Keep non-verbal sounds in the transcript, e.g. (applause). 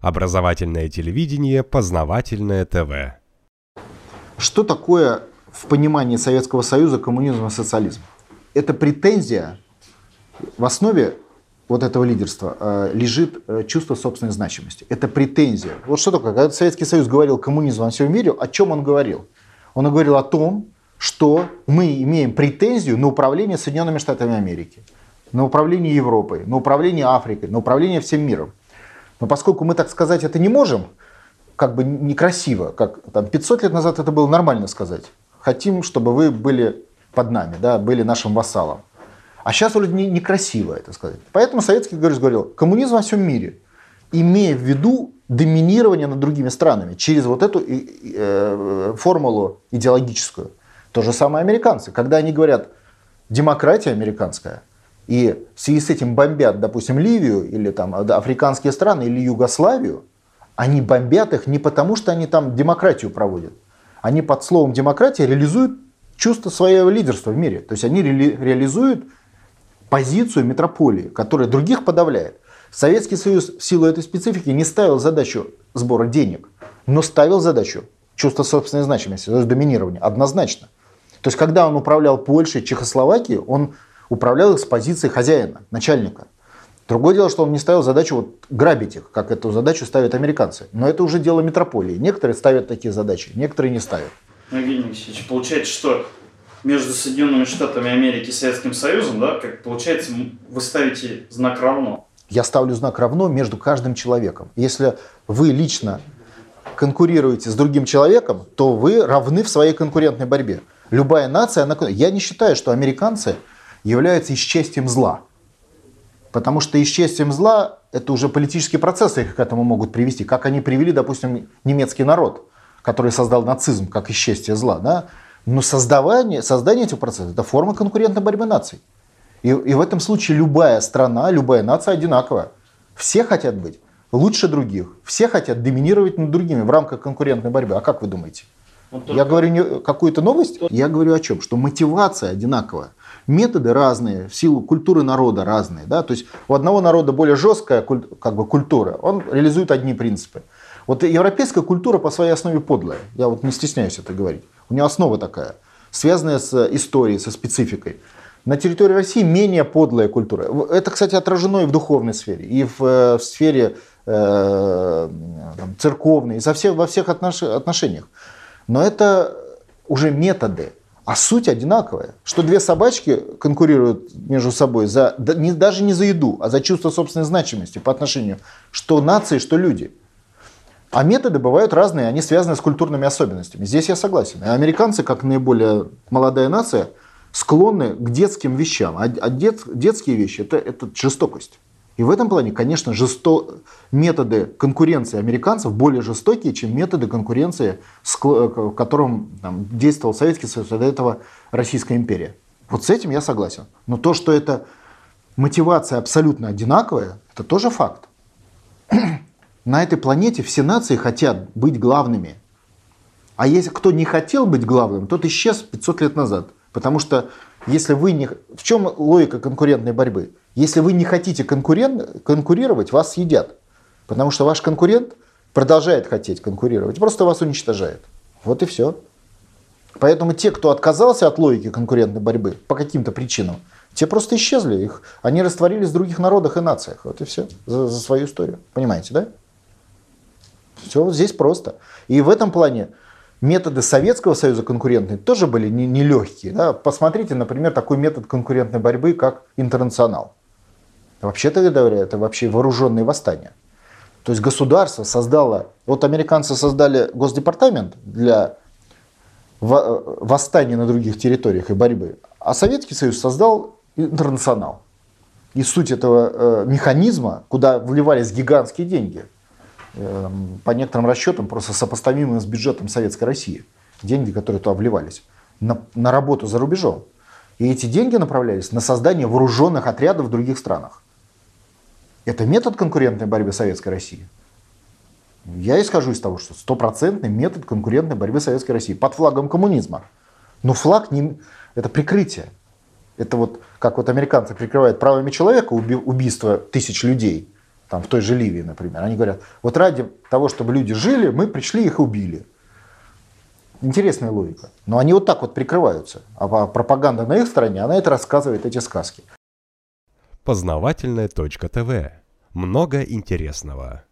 Образовательное телевидение, познавательное ТВ. Что такое в понимании Советского Союза коммунизм и социализм? Это претензия в основе вот этого лидерства э, лежит э, чувство собственной значимости. Это претензия. Вот что такое, когда Советский Союз говорил коммунизм во всем мире, о чем он говорил? Он говорил о том, что мы имеем претензию на управление Соединенными Штатами Америки, на управление Европой, на управление Африкой, на управление всем миром. Но поскольку мы так сказать это не можем, как бы некрасиво, как там 500 лет назад это было нормально сказать. Хотим, чтобы вы были под нами, да, были нашим вассалом. А сейчас вроде не, некрасиво это сказать. Поэтому Советский Союз говорил, коммунизм во всем мире, имея в виду доминирование над другими странами через вот эту э, формулу идеологическую. То же самое американцы. Когда они говорят, демократия американская, и в связи с этим бомбят, допустим, Ливию или там африканские страны или Югославию, они бомбят их не потому, что они там демократию проводят. Они под словом демократия реализуют чувство своего лидерства в мире. То есть они ре реализуют позицию метрополии, которая других подавляет. Советский Союз в силу этой специфики не ставил задачу сбора денег, но ставил задачу чувства собственной значимости, то есть доминирования, однозначно. То есть когда он управлял Польшей, Чехословакией, он управлял их с позиции хозяина, начальника. Другое дело, что он не ставил задачу вот грабить их, как эту задачу ставят американцы. Но это уже дело метрополии. Некоторые ставят такие задачи, некоторые не ставят. Евгений Алексеевич, получается, что между Соединенными Штатами Америки и Советским Союзом, да, как получается, вы ставите знак равно. Я ставлю знак равно между каждым человеком. Если вы лично конкурируете с другим человеком, то вы равны в своей конкурентной борьбе. Любая нация, она... я не считаю, что американцы являются исчестием зла. Потому что исчестием зла это уже политические процессы их к этому могут привести. Как они привели, допустим, немецкий народ, который создал нацизм как исчестие зла. Да? Но создавание, создание этих процессов – это форма конкурентной борьбы наций. И, и в этом случае любая страна, любая нация одинаковая. Все хотят быть лучше других. Все хотят доминировать над другими в рамках конкурентной борьбы. А как вы думаете? Я говорю не какую-то новость? Я говорю о чем? Что мотивация одинаковая. Методы разные, в силу культуры народа разные. Да? То есть у одного народа более жесткая как бы, культура, он реализует одни принципы. Вот европейская культура по своей основе подлая. Я вот не стесняюсь это говорить. У нее основа такая, связанная с историей, со спецификой. На территории России менее подлая культура. Это, кстати, отражено и в духовной сфере, и в, э, в сфере э, там, церковной, и со всех, во всех отнош, отношениях. Но это уже методы. А суть одинаковая, что две собачки конкурируют между собой за, не, даже не за еду, а за чувство собственной значимости по отношению что нации, что люди. А методы бывают разные, они связаны с культурными особенностями. Здесь я согласен. И американцы, как наиболее молодая нация, склонны к детским вещам. А, а дет, детские вещи это, это жестокость. И в этом плане, конечно, жесто... методы конкуренции американцев более жестокие, чем методы конкуренции, в котором там, действовал Советский Союз, до этого Российская империя. Вот с этим я согласен. Но то, что это мотивация абсолютно одинаковая, это тоже факт. (clears throat) На этой планете все нации хотят быть главными. А если кто не хотел быть главным, тот исчез 500 лет назад. Потому что если вы не... В чем логика конкурентной борьбы? Если вы не хотите конкурент... конкурировать, вас съедят. Потому что ваш конкурент продолжает хотеть конкурировать, просто вас уничтожает. Вот и все. Поэтому те, кто отказался от логики конкурентной борьбы по каким-то причинам, те просто исчезли. Их, они растворились в других народах и нациях. Вот и все. За, за свою историю. Понимаете, да? Все здесь просто. И в этом плане методы Советского Союза конкурентные тоже были нелегкие. Не, да? Посмотрите, например, такой метод конкурентной борьбы, как интернационал. Вообще-то говоря, это вообще вооруженные восстания. То есть государство создало, вот американцы создали госдепартамент для восстания на других территориях и борьбы, а Советский Союз создал интернационал. И суть этого э, механизма, куда вливались гигантские деньги – по некоторым расчетам, просто сопоставимым с бюджетом Советской России. Деньги, которые туда вливались на, на работу за рубежом. И эти деньги направлялись на создание вооруженных отрядов в других странах. Это метод конкурентной борьбы Советской России. Я исхожу из того, что стопроцентный метод конкурентной борьбы Советской России под флагом коммунизма. Но флаг не, это прикрытие. Это вот как вот американцы прикрывают правами человека уби, убийство тысяч людей – там, в той же Ливии, например. Они говорят, вот ради того, чтобы люди жили, мы пришли их убили. Интересная логика. Но они вот так вот прикрываются. А пропаганда на их стороне, она это рассказывает, эти сказки. Познавательная точка ТВ. Много интересного.